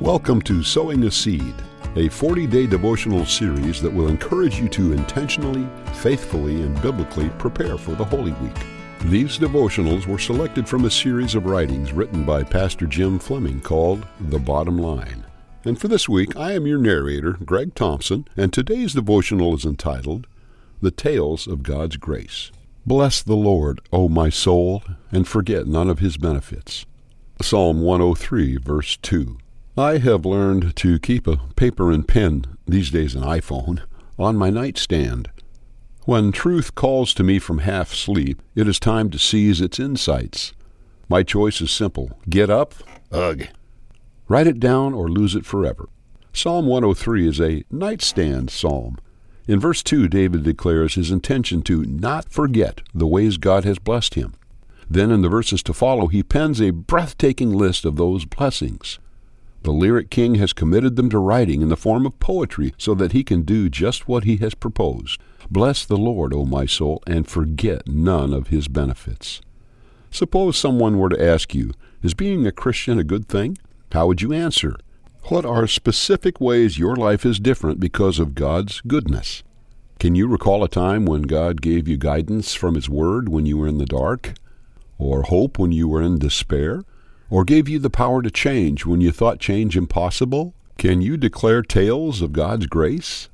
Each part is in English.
Welcome to Sowing a Seed, a 40 day devotional series that will encourage you to intentionally, faithfully, and biblically prepare for the Holy Week. These devotionals were selected from a series of writings written by Pastor Jim Fleming called The Bottom Line. And for this week, I am your narrator, Greg Thompson, and today's devotional is entitled The Tales of God's Grace. Bless the Lord, O my soul, and forget none of his benefits. Psalm 103, verse 2. I have learned to keep a paper and pen, these days an iPhone, on my nightstand. When truth calls to me from half sleep, it is time to seize its insights. My choice is simple get up, ugh. Write it down or lose it forever. Psalm 103 is a nightstand psalm. In verse 2, David declares his intention to not forget the ways God has blessed him. Then in the verses to follow, he pens a breathtaking list of those blessings. The lyric king has committed them to writing in the form of poetry so that he can do just what he has proposed. Bless the Lord, O my soul, and forget none of his benefits. Suppose someone were to ask you, Is being a Christian a good thing? How would you answer? What are specific ways your life is different because of God's goodness? Can you recall a time when God gave you guidance from His Word when you were in the dark? Or hope when you were in despair? Or gave you the power to change when you thought change impossible? Can you declare tales of God's grace?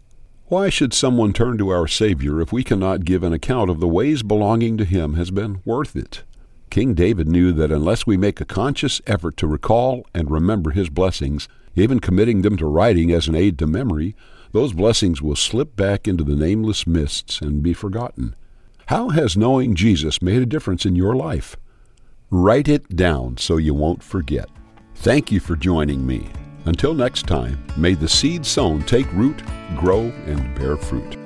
Why should someone turn to our Savior if we cannot give an account of the ways belonging to Him has been worth it? King David knew that unless we make a conscious effort to recall and remember his blessings, even committing them to writing as an aid to memory, those blessings will slip back into the nameless mists and be forgotten. How has knowing Jesus made a difference in your life? Write it down so you won't forget. Thank you for joining me. Until next time, may the seed sown take root, grow, and bear fruit.